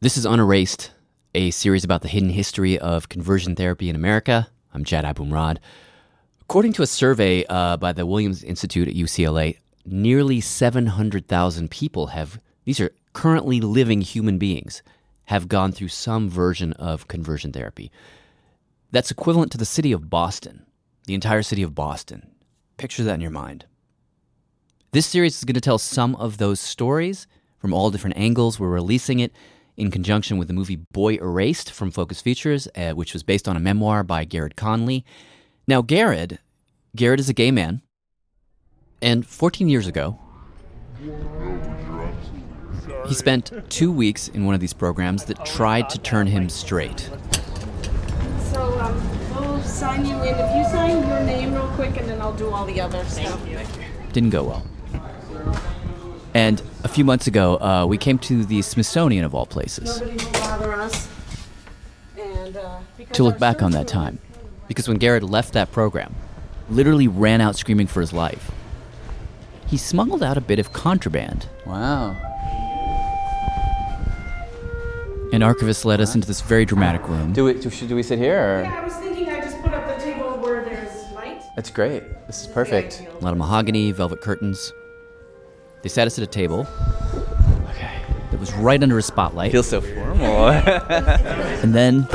This is Unerased, a series about the hidden history of conversion therapy in America. I'm Jad Abumrad. According to a survey uh, by the Williams Institute at UCLA, nearly 700,000 people have, these are currently living human beings, have gone through some version of conversion therapy. That's equivalent to the city of Boston, the entire city of Boston. Picture that in your mind. This series is going to tell some of those stories from all different angles. We're releasing it in conjunction with the movie Boy Erased from Focus Features, uh, which was based on a memoir by Garrard Conley. Now, Garrard, Garrard is a gay man, and 14 years ago, he spent two weeks in one of these programs that tried to turn him straight. So um, we'll sign you in. If you sign your name real quick, and then I'll do all the other stuff. Didn't go well. And a few months ago, uh, we came to the Smithsonian of all places Nobody will bother us. And uh, to look back on that time. Because when Garrard left that program, literally ran out screaming for his life, he smuggled out a bit of contraband. Wow. An archivist led us into this very dramatic room. Do we do, should, do we sit here? Or? Yeah, I was thinking I just put up the table where there's light. That's great. This is perfect. A lot of mahogany, velvet curtains. They sat us at a table Okay. that was right under a spotlight. Feels so formal. and then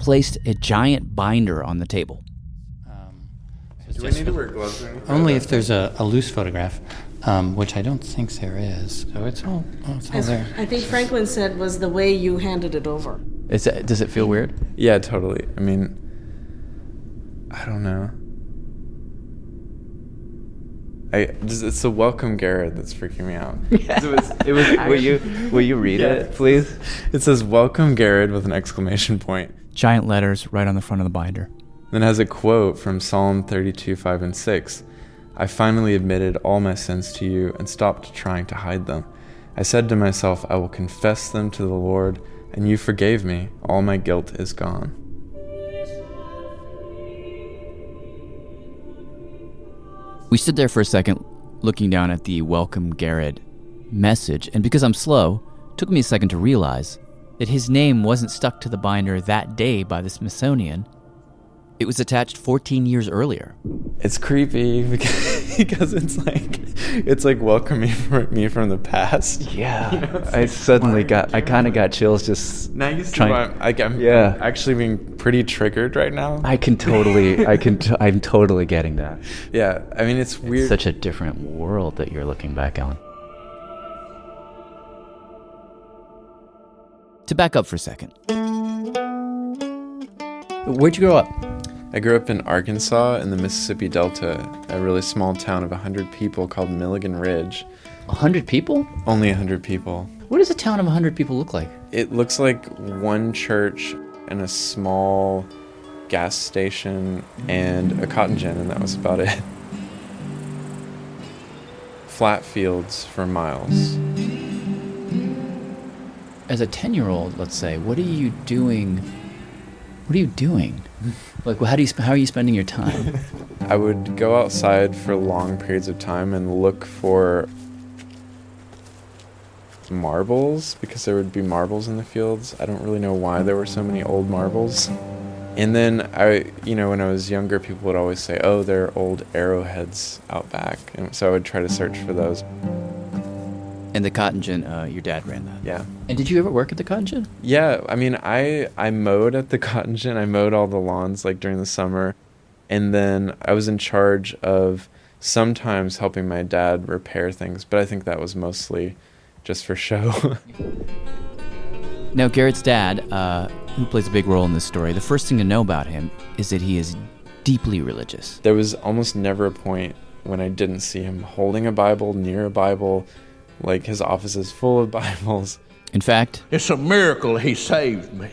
placed a giant binder on the table. Do we need to wear gloves or anything? Only if there's a, a loose photograph, um, which I don't think there is. So it's all, oh, it's all As there. I think Franklin said was the way you handed it over. Is it, does it feel weird? Yeah, totally. I mean, I don't know. I just, it's a welcome Garrard that's freaking me out. it was. It was. will you will you read it, please? It says welcome Garrard with an exclamation point. Giant letters right on the front of the binder. Then it has a quote from Psalm 32, 5 and 6. I finally admitted all my sins to you and stopped trying to hide them. I said to myself, I will confess them to the Lord, and you forgave me. All my guilt is gone. We stood there for a second, looking down at the welcome Garrard message, and because I'm slow, took me a second to realize that his name wasn't stuck to the binder that day by the Smithsonian. It was attached 14 years earlier. It's creepy because, because it's like it's like welcoming me from the past. Yeah. I suddenly got. I kind of got chills just. Now you see Trying- why I'm, like, I'm Yeah. actually being pretty triggered right now. I can totally. I can. T- I'm totally getting that. yeah, I mean it's weird. It's such a different world that you're looking back on. To back up for a second. Where'd you grow up? I grew up in Arkansas in the Mississippi Delta, a really small town of 100 people called Milligan Ridge. 100 people? Only 100 people. What does a town of 100 people look like? It looks like one church and a small gas station and a cotton gin, and that was about it. Flat fields for miles. As a 10 year old, let's say, what are you doing? What are you doing? Like, well, how, do you, sp- how are you spending your time? I would go outside for long periods of time and look for marbles because there would be marbles in the fields. I don't really know why there were so many old marbles. And then I, you know, when I was younger, people would always say, "Oh, there are old arrowheads out back," and so I would try to search for those. And the cotton gin, uh, your dad ran that. Yeah, And did you ever work at the cotton gin? yeah. I mean, I I mowed at the cotton gin. I mowed all the lawns like during the summer, and then I was in charge of sometimes helping my dad repair things, but I think that was mostly just for show. Now, Garrard's dad, uh, who plays a big role in this story, the first thing to know about him is that he is deeply religious. there was almost never a point when I didn't see him holding a Bible, near a Bible, like his office is full of Bibles. In fact, It's a miracle he saved me.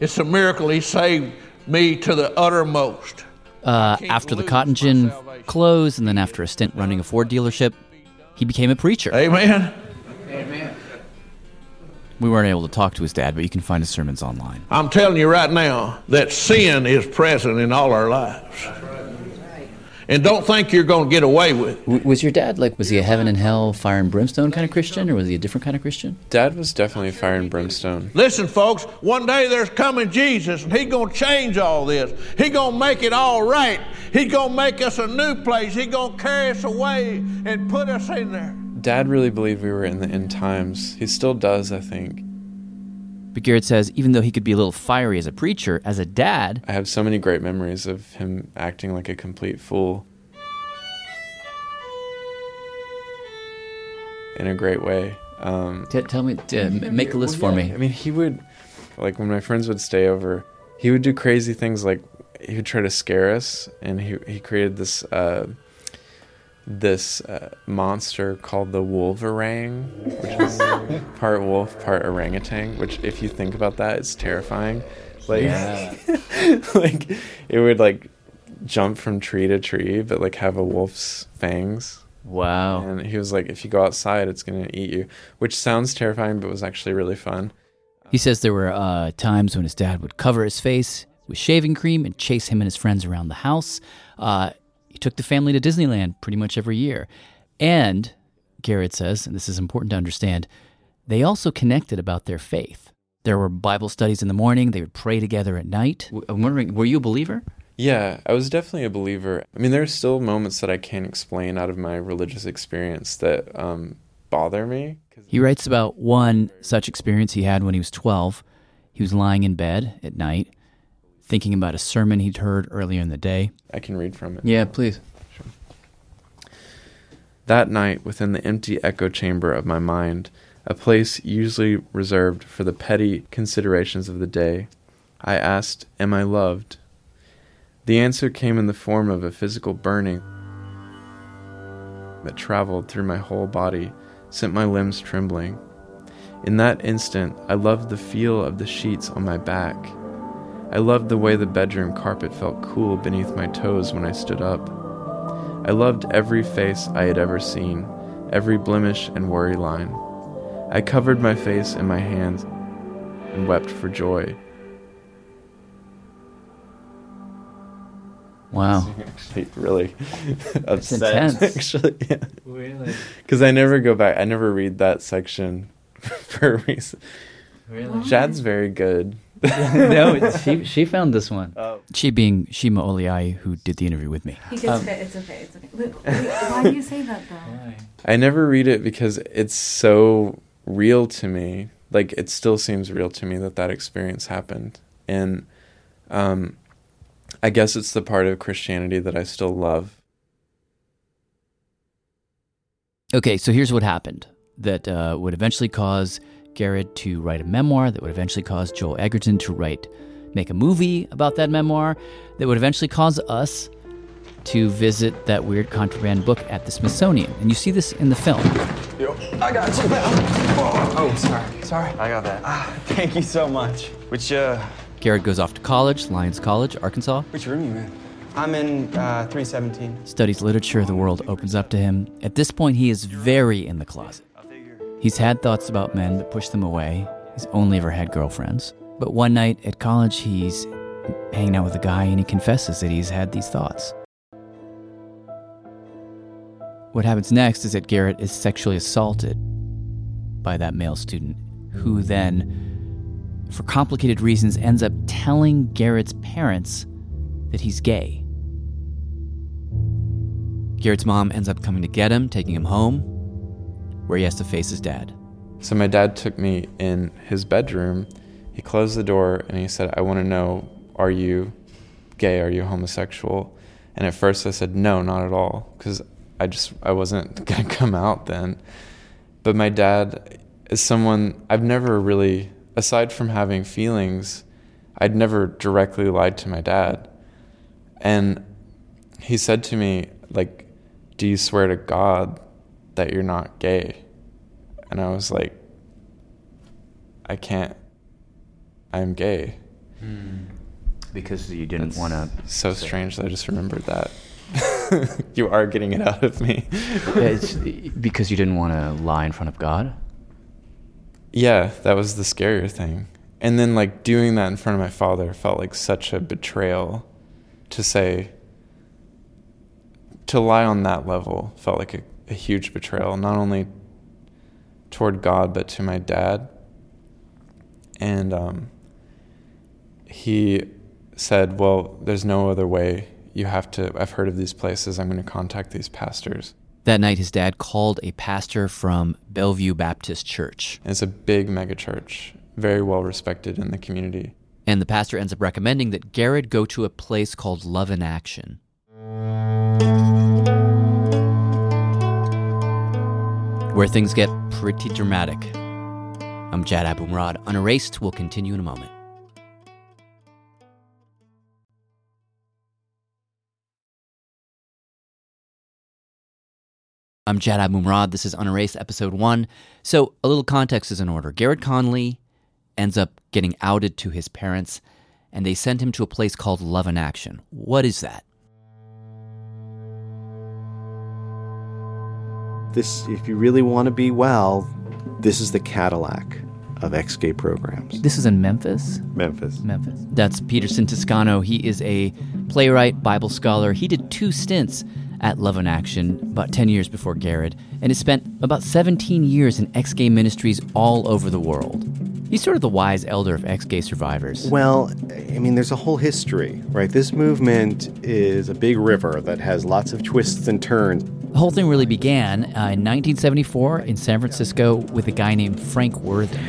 It's a miracle he saved me to the uttermost. uh, after the cotton gin closed, and then after a stint running a Ford dealership, he became a preacher. Amen. We weren't able to talk to his dad, but you can find his sermons online. I'm telling you right now that sin is present in all our lives. And don't think you're going to get away with it. Was your dad like, was he a heaven and hell, fire and brimstone kind of Christian, or was he a different kind of Christian? Dad was definitely a fire and brimstone. Listen, folks, one day there's coming Jesus, and He's going to change all this. He's going to make it all right. He's going to make us a new place. He's going to carry us away and put us in there. Dad really believed we were in the end times. He still does, I think. But Garrett says even though he could be a little fiery as a preacher, as a dad, I have so many great memories of him acting like a complete fool. In a great way. Um, t- tell me, t- make a list for me. I mean, he would, like, when my friends would stay over, he would do crazy things like he would try to scare us, and he, he created this. Uh, this uh, monster called the Wolverang, which is part wolf, part orangutan. Which, if you think about that, it's terrifying. Like, Yeah. like it would like jump from tree to tree, but like have a wolf's fangs. Wow. And he was like, if you go outside, it's gonna eat you. Which sounds terrifying, but was actually really fun. He says there were uh, times when his dad would cover his face with shaving cream and chase him and his friends around the house. Uh, took the family to Disneyland pretty much every year. And, Garrard says, and this is important to understand, they also connected about their faith. There were Bible studies in the morning, they would pray together at night. I'm wondering, were you a believer? Yeah, I was definitely a believer. I mean, there are still moments that I can't explain out of my religious experience that um, bother me. 'cause- He writes about one such experience he had when he was 12. He was lying in bed at night, thinking about a sermon he'd heard earlier in the day. I can read from it. Yeah, please. Sure. That night, within the empty echo chamber of my mind, a place usually reserved for the petty considerations of the day, I asked, Am I loved? The answer came in the form of a physical burning that traveled through my whole body, sent my limbs trembling. In that instant, I loved the feel of the sheets on my back. I loved the way the bedroom carpet felt cool beneath my toes when I stood up. I loved every face I had ever seen, every blemish and worry line. I covered my face in my hands and wept for joy. Wow. Actually, really upset. intense. Actually, yeah. Really? Because I never go back. I never read that section for a reason. Really? Jad's very good. no, she she found this one. She being Shima Oliai, who did the interview with me. He gets fit. It's okay. It's okay. Wait, wait, why do you say that though? Why? I never read it because it's so real to me. Like it still seems real to me that that experience happened, and um, I guess it's the part of Christianity that I still love. Okay, so here's what happened that uh, would eventually cause Garrard to write a memoir, that would eventually cause Joel Edgerton to write, make a movie about that memoir, that would eventually cause us to visit that weird contraband book at the Smithsonian. And you see this in the film. I got you, pal. Oh, sorry, sorry. I got that. Ah, thank you so much. Which uh, Garrard goes off to college, Lyons College, Arkansas, which room you in? I'm in uh, 317. studies literature, the world opens up to him. At this point, he is very in the closet. He's had thoughts about men but pushed them away. He's only ever had girlfriends. But one night at college, he's hanging out with a guy and he confesses that he's had these thoughts. What happens next is that Garrard is sexually assaulted by that male student, who then, for complicated reasons, ends up telling Garrard's parents that he's gay. Garrard's mom ends up coming to get him, taking him home, where he has to face his dad. So my dad took me in his bedroom. He closed the door and he said, "I want to know, are you gay? Are you homosexual?" And at first I said, "No, not at all," because I just I wasn't gonna come out then. But my dad is someone I've never really, aside from having feelings, I'd never directly lied to my dad. And he said to me, like, "Do you swear to God that you're not gay?" And I was like, I can't. I'm gay. Hmm. Because you didn't want to. So strange that I just remembered that. you are getting it out of me. It's because you didn't want to lie in front of God. yeah, that was the scarier thing. And then, like, doing that in front of my father felt like such a betrayal to say to lie on that level felt like a, a huge betrayal, not only toward God, but to my dad. And um, he said, Well, there's no other way. You have to, I've heard of these places. I'm going to contact these pastors. That night, his dad called a pastor from Bellevue Baptist Church. It's a big megachurch, very well respected in the community. And the pastor ends up recommending that Garrard go to a place called Love in Action. Where things get pretty dramatic. I'm Jad Abumrad. Unerased will continue in a moment. I'm Jad Abumrad. This is Unerased, episode one. So, a little context is in order. Garrard Conley ends up getting outed to his parents, and they send him to a place called Love in Action. What is that? This, if you really want to be well, this is the Cadillac of ex-gay programs. This is in Memphis. Memphis. Memphis. That's Peterson Toscano. He is a playwright, Bible scholar. He did two stints at Love in Action about 10 years before Garrard, and has spent about 17 years in ex gay ministries all over the world. He's sort of the wise elder of ex gay survivors. Well, I mean, there's a whole history, right? This movement is a big river that has lots of twists and turns. The whole thing really began uh, in 1974 in San Francisco with a guy named Frank Worthen.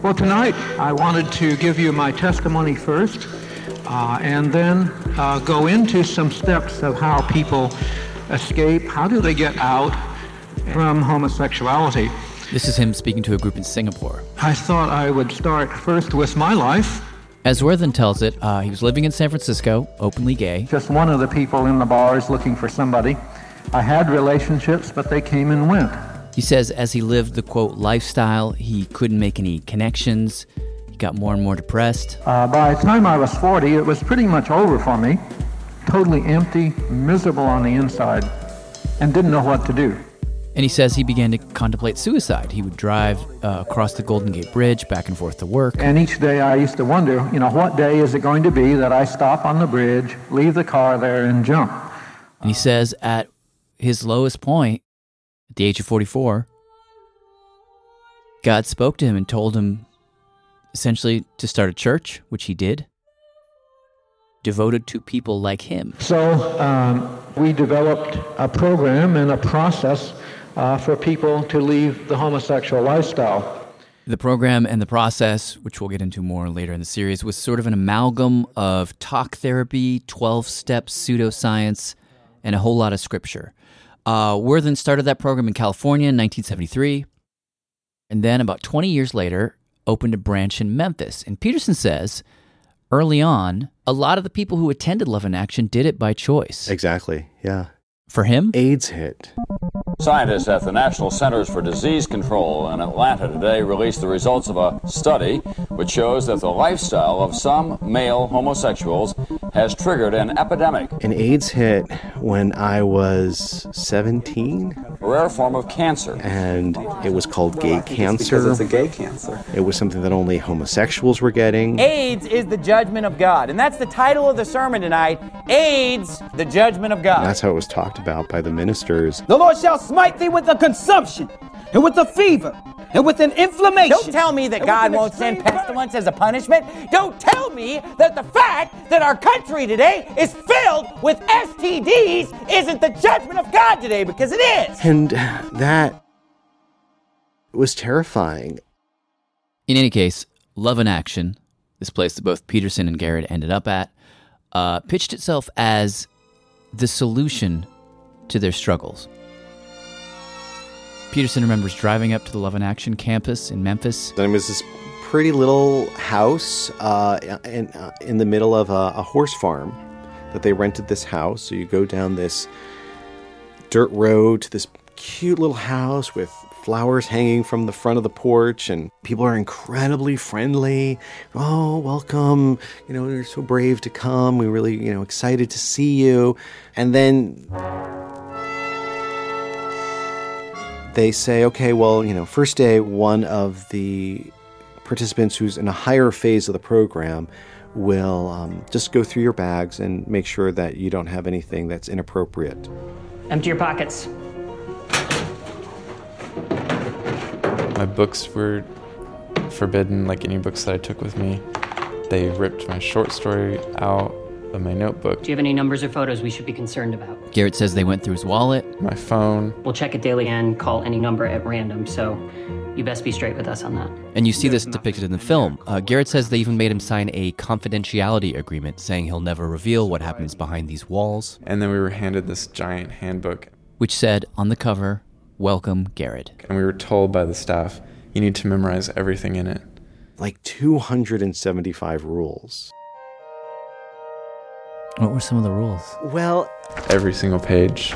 Well, tonight I wanted to give you my testimony first uh, and then uh, go into some steps of how people escape? How do they get out from homosexuality? This is him speaking to a group in Singapore. I thought I would start first with my life. As Worthen tells it, uh, he was living in San Francisco, openly gay. Just one of the people in the bars looking for somebody. I had relationships, but they came and went. He says as he lived the quote lifestyle, he couldn't make any connections. He got more and more depressed. Uh, by the time I was 40, it was pretty much over for me totally empty, miserable on the inside, and didn't know what to do. And he says he began to contemplate suicide. He would drive uh, across the Golden Gate Bridge back and forth to work. And each day I used to wonder, you know, what day is it going to be that I stop on the bridge, leave the car there, and jump? And he says at his lowest point, at the age of 44, God spoke to him and told him essentially to start a church, which he did devoted to people like him. So um, we developed a program and a process uh, for people to leave the homosexual lifestyle. The program and the process, which we'll get into more later in the series, was sort of an amalgam of talk therapy, 12 step pseudoscience, and a whole lot of scripture. Uh, Worthen started that program in California in 1973, and then about 20 years later, opened a branch in Memphis. And Peterson says early on, a lot of the people who attended Love in Action did it by choice. Exactly. Yeah. For him, AIDS hit. Scientists at the National Centers for Disease Control in Atlanta today released the results of a study which shows that the lifestyle of some male homosexuals has triggered an epidemic. And AIDS hit when I was 17. A rare form of cancer. And it was called gay cancer. Because it's a gay cancer. It was something that only homosexuals were getting. AIDS is the judgment of God. And that's the title of the sermon tonight AIDS, the judgment of God. And that's how it was talked about by the ministers. The Lord shall smite thee with a consumption and with a fever and with an inflammation. Don't tell me that God won't send pestilence as a punishment. Don't tell me that the fact that our country today is filled with STDs isn't the judgment of God today because it is. And that was terrifying. In any case, Love in Action, this place that both Peterson and Garrard ended up at, uh, pitched itself as the solution to their struggles. Peterson remembers driving up to the Love in Action campus in Memphis. And it was this pretty little house uh, in, uh, in the middle of a, a horse farm that they rented this house. So you go down this dirt road to this cute little house with flowers hanging from the front of the porch and people are incredibly friendly oh welcome you know you're so brave to come we're really you know excited to see you and then they say, okay, well, you know, first day, one of the participants who's in a higher phase of the program will um, just go through your bags and make sure that you don't have anything that's inappropriate. Empty your pockets. My books were forbidden, like any books that I took with me. They ripped my short story out of my notebook. Do you have any numbers or photos we should be concerned about? Garrard says they went through his wallet. My phone. We'll check it daily and call any number at random, so you best be straight with us on that. And you see this depicted in the film. Uh, Garrard says they even made him sign a confidentiality agreement saying he'll never reveal what happens behind these walls, And then we were handed this giant handbook, which said on the cover, Welcome, Garrard. and we were told by the staff, you need to memorize everything in it. Like 275 rules. What were some of the rules? Well, Every single page.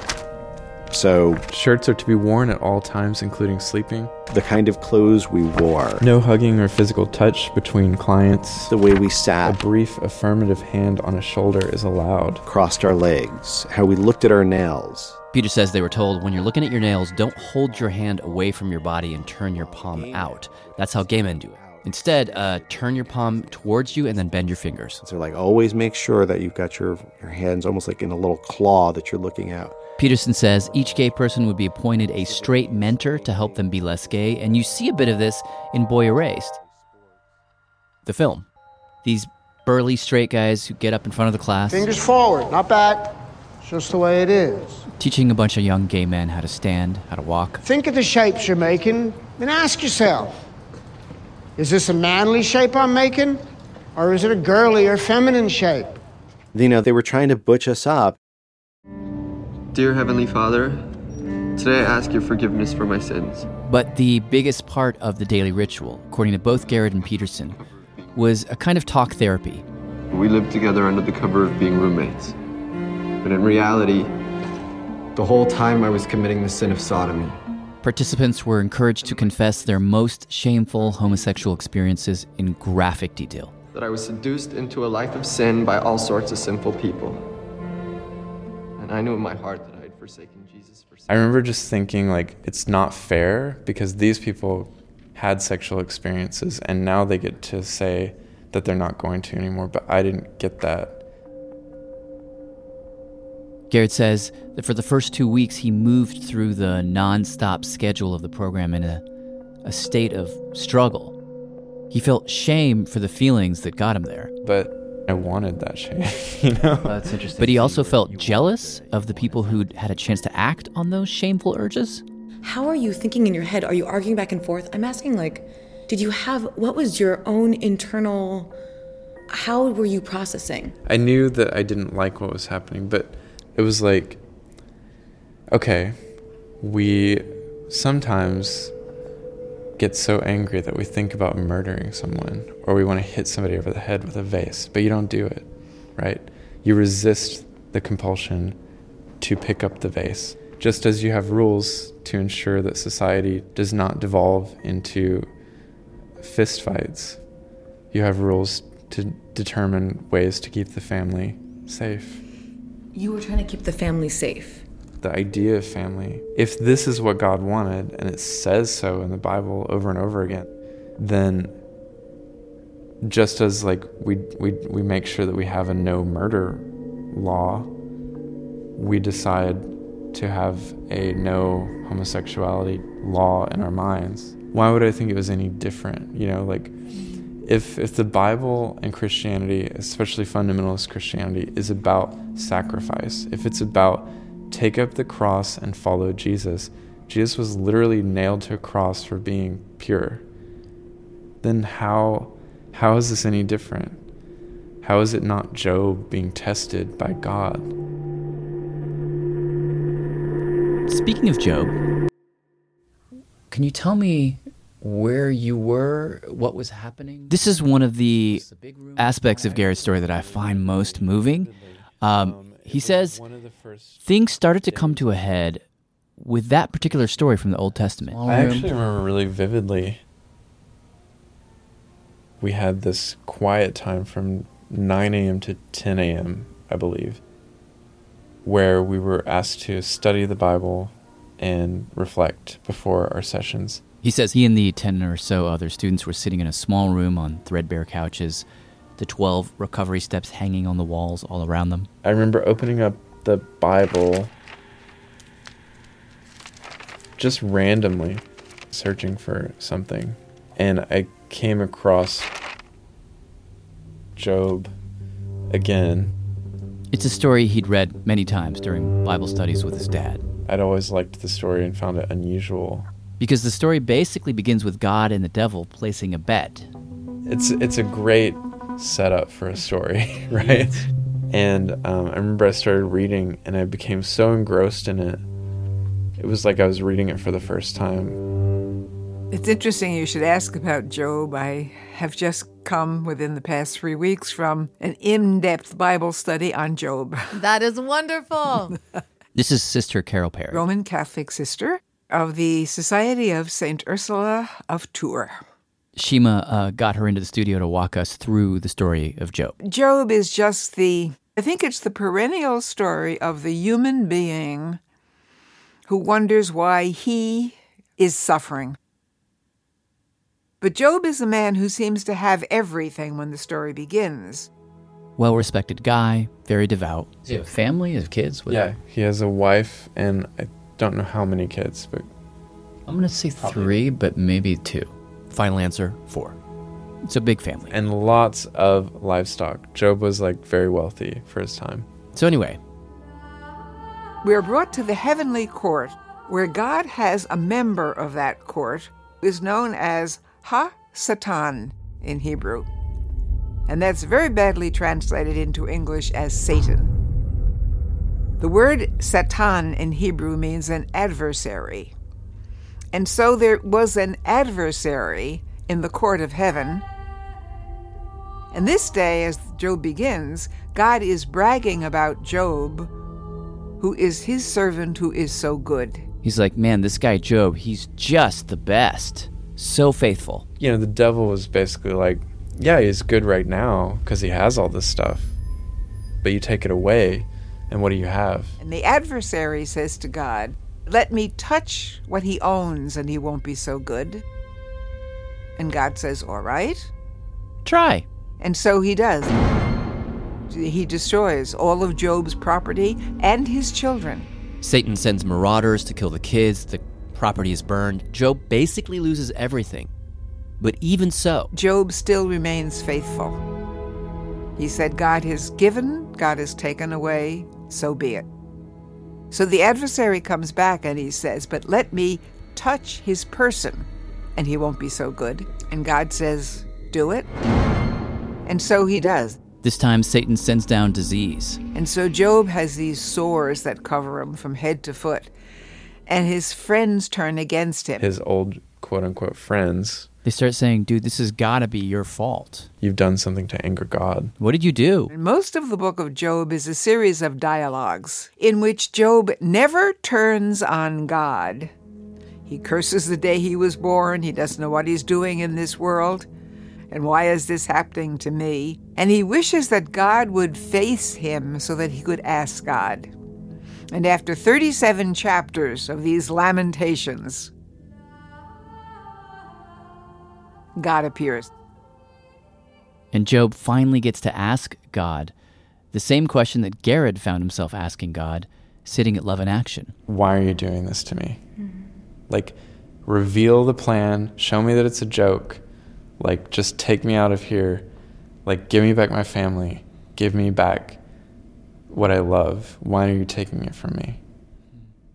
So, shirts are to be worn at all times, including sleeping. The kind of clothes we wore. No hugging or physical touch between clients. The way we sat. A brief affirmative hand on a shoulder is allowed. Crossed our legs. How we looked at our nails. Peter says they were told when you're looking at your nails, don't hold your hand away from your body and turn your palm out. That's how gay men do it. Instead, uh, turn your palm towards you and then bend your fingers. So, like, always make sure that you've got your, your hands almost like in a little claw that you're looking at. Peterson says each gay person would be appointed a straight mentor to help them be less gay, and you see a bit of this in Boy Erased, the film. These burly straight guys who get up in front of the class, Fingers forward, not back. It's just the way it is. teaching a bunch of young gay men how to stand, how to walk. Think of the shapes you're making, then ask yourself is this a manly shape I'm making? Or is it a girly or feminine shape? You know, they were trying to butch us up. Dear Heavenly Father, today I ask your forgiveness for my sins. But the biggest part of the daily ritual, according to both Garrard and Peterson, was a kind of talk therapy. We lived together under the cover of being roommates. But in reality, the whole time I was committing the sin of sodomy. Participants were encouraged to confess their most shameful homosexual experiences in graphic detail. That I was seduced into a life of sin by all sorts of sinful people. And I knew in my heart that I had forsaken Jesus for sin. I remember just thinking, like, it's not fair because these people had sexual experiences and now they get to say that they're not going to anymore, but I didn't get that. Garrard says that for the first two weeks, he moved through the non-stop schedule of the program in a, a state of struggle. He felt shame for the feelings that got him there. But I wanted that shame, you know? that's interesting. But he also felt jealous of the people who'd had a chance to act on those shameful urges. How are you thinking in your head? Are you arguing back and forth? I'm asking, like, did you have, what was your own internal, how were you processing? I knew that I didn't like what was happening, but it was like, okay, we sometimes get so angry that we think about murdering someone or we want to hit somebody over the head with a vase, but you don't do it, right? You resist the compulsion to pick up the vase, just as you have rules to ensure that society does not devolve into fistfights. You have rules to determine ways to keep the family safe. You were trying to keep the family safe. The idea of family. If this is what God wanted, and it says so in the Bible over and over again, then just as like we we we make sure that we have a no murder law, we decide to have a no homosexuality law in our minds. Why would I think it was any different? You know, like if if the Bible and Christianity, especially fundamentalist Christianity, is about sacrifice, if it's about take up the cross and follow Jesus, Jesus was literally nailed to a cross for being pure. Then how how is this any different? How is it not Job being tested by God? Speaking of Job, can you tell me where you were, what was happening? This is one of the aspects of Garrard's story that I find most moving. Um, he says things started to come to a head with that particular story from the Old Testament. I actually remember really vividly. We had this quiet time from 9 a.m. to 10 a.m., I believe, where we were asked to study the Bible and reflect before our sessions. He says he and the 10 or so other students were sitting in a small room on threadbare couches, the 12 recovery steps hanging on the walls all around them. I remember opening up the Bible just randomly searching for something, and I came across Job again. It's a story he'd read many times during Bible studies with his dad. I'd always liked the story and found it unusual. Because the story basically begins with God and the devil placing a bet. It's it's a great setup for a story, right? And um, I remember I started reading and I became so engrossed in it. It was like I was reading it for the first time. It's interesting you should ask about Job. I have just come within the past three weeks from an in depth Bible study on Job. That is wonderful. This is Sister Carol Perry. Roman Catholic sister of the Society of St. Ursula of Tours. Shima uh, got her into the studio to walk us through the story of Job. Job is just the, I think it's the perennial story of the human being who wonders why he is suffering. But Job is a man who seems to have everything when the story begins. Well respected guy, very devout. Does he have a family? Has kids? What- Yeah, he has a wife and I don't know how many kids, but I'm going to say three, but maybe two. Final answer four. It's a big family. and lots of livestock. Job was like very wealthy for his time. So, anyway, We are brought to the heavenly court, where God has a member of that court who is known as Ha Satan in Hebrew. And that's very badly translated into English as Satan. The word Satan in Hebrew means an adversary. And so there was an adversary in the court of heaven. And this day, as Job begins, God is bragging about Job who is his servant who is so good. he's like, man, this guy Job, he's just the best. So faithful. You know, the devil was basically like, yeah, he's good right now because he has all this stuff. But you take it away, and what do you have? And the adversary says to God, Let me touch what he owns and he won't be so good. And God says, All right. Try. And so he does. He destroys all of Job's property and his children. Satan sends marauders to kill the kids, the property is burned. Job basically loses everything. But even so, Job still remains faithful. He said, God has given, God has taken away, so be it. So the adversary comes back and he says, But let me touch his person, and he won't be so good. And God says, Do it. And so he does. this time Satan sends down disease. And so Job has these sores that cover him from head to foot. And his friends turn against him. His old quote unquote friends, They start saying, dude, this has got to be your fault. you've done something to anger God. What did you do? Most of the book of Job is a series of dialogues in which Job never turns on God. He curses the day he was born. He doesn't know what he's doing in this world. And why is this happening to me? And he wishes that God would face him so that he could ask God. And after 37 chapters of these lamentations, God appears. And Job finally gets to ask God the same question that Garrard found himself asking God sitting at Love in Action. Why are you doing this to me? Like, reveal the plan, show me that it's a joke. Like, just take me out of here. Like, give me back my family. Give me back what I love. Why are you taking it from me?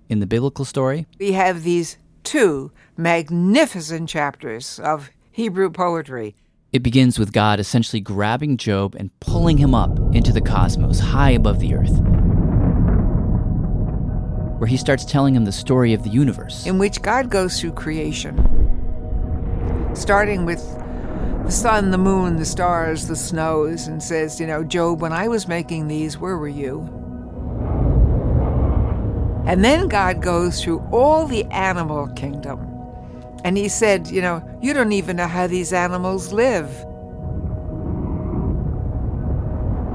In the biblical story, we have these two magnificent chapters of Hebrew poetry. it begins with God essentially grabbing Job and pulling him up into the cosmos, high above the earth, where he starts telling him the story of the universe. in which God goes through creation, starting with the sun, the moon, the stars, the snows, and says, You know, Job, when I was making these, where were you? And then God goes through all the animal kingdom. And he said, You know, you don't even know how these animals live.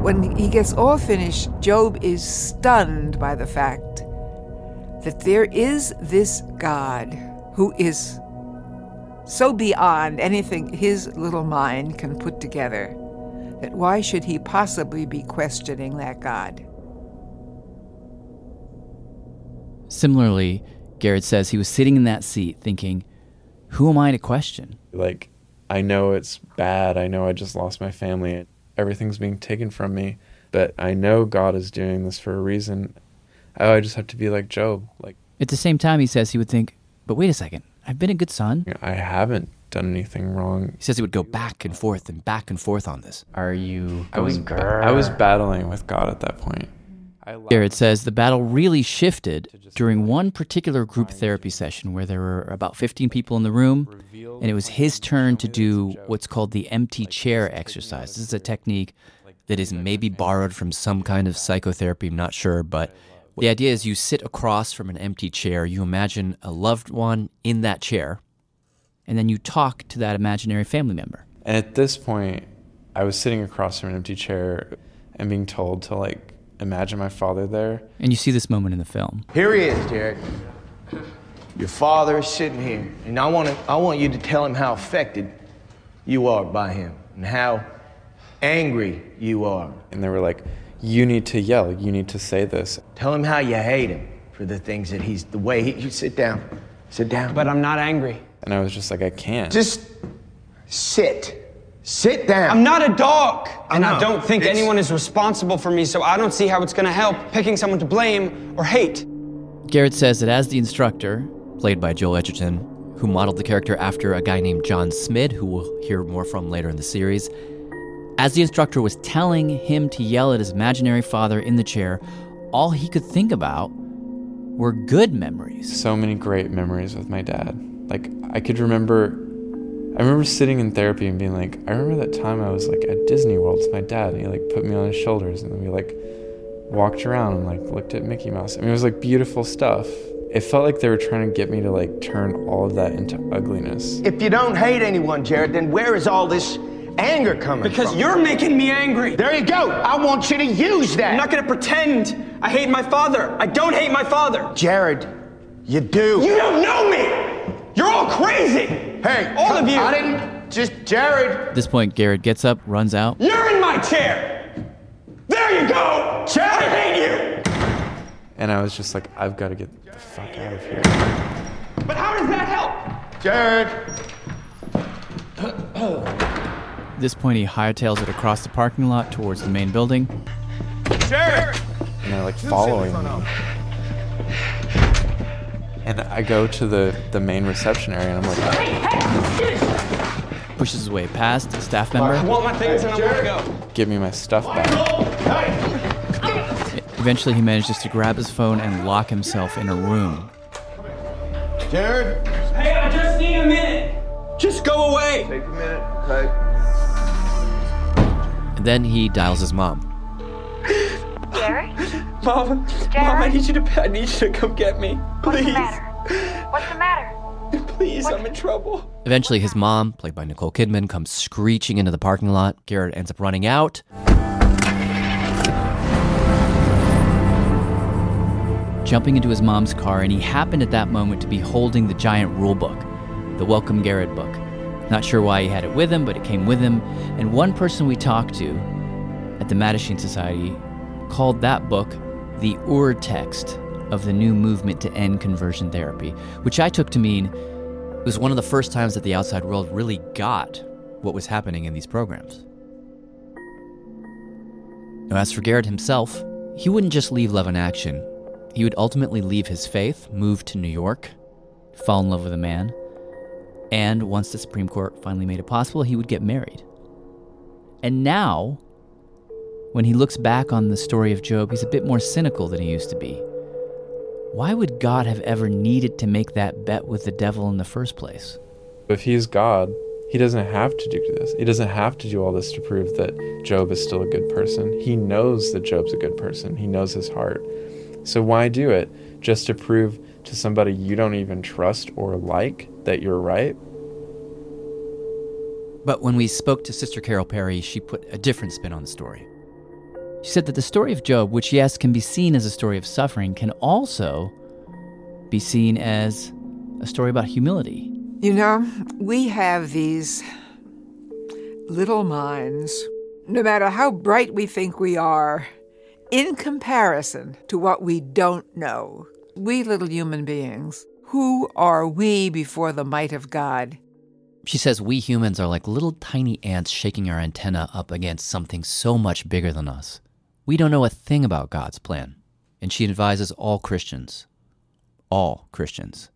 When he gets all finished, Job is stunned by the fact that there is this God who is so beyond anything his little mind can put together that why should he possibly be questioning that God? Similarly, Garrard says he was sitting in that seat thinking, who am I to question? Like, I know it's bad. I know I just lost my family. Everything's being taken from me. But I know God is doing this for a reason. Oh, I just have to be like Job. Like At the same time, he says he would think, but wait a second, I've been a good son. I haven't done anything wrong. He says he would go back and forth and back and forth on this. Are you I was going ba- I was battling with God at that point. Garrard says the battle really shifted during one particular group therapy session where there were about 15 people in the room, and it was his turn to do what's called the empty chair exercise. This is a technique that is maybe borrowed from some kind of psychotherapy, I'm not sure, but the idea is you sit across from an empty chair, you imagine a loved one in that chair, and then you talk to that imaginary family member. And at this point, I was sitting across from an empty chair and being told to like imagine my father there. And you see this moment in the film. Here he is, Derek. Your father is sitting here, and I want to, I want you to tell him how affected you are by him and how angry you are. And they were like, "You need to yell. You need to say this." Tell him how you hate him for the things that he's the way he. You sit down, sit down. But I'm not angry. And I was just like, "I can't." Just sit. Sit down. I'm not a dog, and I know. don't think It's- anyone is responsible for me, so I don't see how it's going to help picking someone to blame or hate. Garrard says that as the instructor, played by Joel Edgerton, who modeled the character after a guy named John Smid, who we'll hear more from later in the series, as the instructor was telling him to yell at his imaginary father in the chair, all he could think about were good memories. So many great memories with my dad. Like I could remember I remember sitting in therapy and being like, I remember that time I was like at Disney World with my dad and he like put me on his shoulders and then we like walked around and like looked at Mickey Mouse. I mean it was like beautiful stuff. It felt like they were trying to get me to like turn all of that into ugliness. If you don't hate anyone, Jared, then where is all this anger coming from? Because from? you're making me angry. There you go. I want you to use that. I'm not going to pretend I hate my father. I don't hate my father. Jared, you do. You don't know me. You're all crazy. Hey, all of you. I didn't. Just Jared. At this point, Garrard gets up, runs out. You're in my chair. There you go. Jared, I hate you. And I was just like, I've got to get the fuck out of here. But how does that help? Jared. At this point, he hightails it across the parking lot towards the main building. Jared. And they're like following me. And I go to the, the main reception area and I'm like, Pushes his way past a staff member. I want my things and I want to go. give me my stuff back. Eventually, he manages to grab his phone and lock himself in a room. Jared. Hey, I just need a minute. Just go away. Take a minute. Okay. And then he dials his mom. Jared? Mom, Mom, I need you to I need you to come get me. What's Please. The matter? What's the matter? Please, I'm in trouble. Eventually, his mom, played by Nicole Kidman, comes screeching into the parking lot. Garrard ends up running out. Jumping into his mom's car, and he happened at that moment to be holding the giant rule book, the Welcome Garrard book. Not sure why he had it with him, but it came with him. And one person we talked to at the Mattachine Society called that book the Ur text of the new movement to end conversion therapy, which I took to mean it was one of the first times that the outside world really got what was happening in these programs. Now, as for Garrard himself, he wouldn't just leave Love in Action. He would ultimately leave his faith, move to New York, fall in love with a man, and once the Supreme Court finally made it possible, he would get married. And now, when he looks back on the story of Job, he's a bit more cynical than he used to be. Why would God have ever needed to make that bet with the devil in the first place? If he's God, he doesn't have to do this. He doesn't have to do all this to prove that Job is still a good person. He knows that Job's a good person. He knows his heart. So why do it? Just to prove to somebody you don't even trust or like that you're right? But when we spoke to Sister Carol Perry, she put a different spin on the story. She said that the story of Job, which yes can be seen as a story of suffering, can also be seen as a story about humility. You know, we have these little minds, no matter how bright we think we are, in comparison to what we don't know. We little human beings Who are we before the might of God? She says we humans are like little tiny ants shaking our antenna up against something so much bigger than us. We don't know a thing about God's plan. And she advises all Christians, all Christians,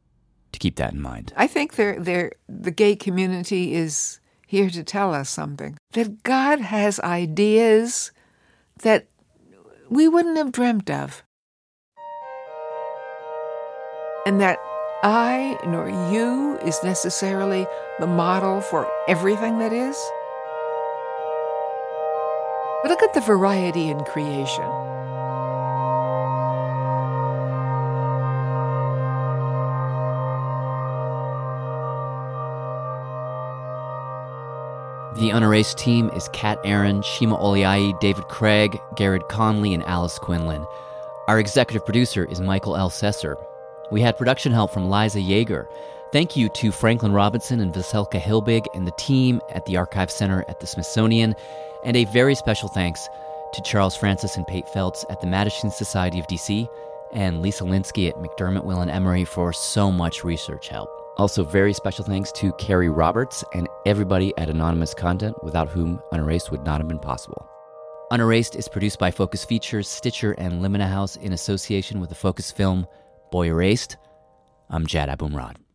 to keep that in mind. I think they're, they're, the gay community is here to tell us something that God has ideas that we wouldn't have dreamt of. And that I nor you is necessarily the model for everything that is. Look at the variety in creation. The Unerased team is Kat Aaron, Shima Oliai, David Craig, Garrard Conley, and Alice Quinlan. Our executive producer is Michael L. Sesser. We had production help from Liza Yeager. Thank you to Franklin Robinson and Vaselka Hilbig and the team at the Archive Center at the Smithsonian. And a very special thanks to Charles Francis and Pate Feltz at the Mattachine Society of DC and Lisa Linsky at McDermott Will and Emery for so much research help. Also, very special thanks to Carrie Roberts and everybody at Anonymous Content, without whom Unerased would not have been possible. Unerased is produced by Focus Features, Stitcher, and Limina House in association with the Focus film Boy Erased. I'm Jad Abumrad.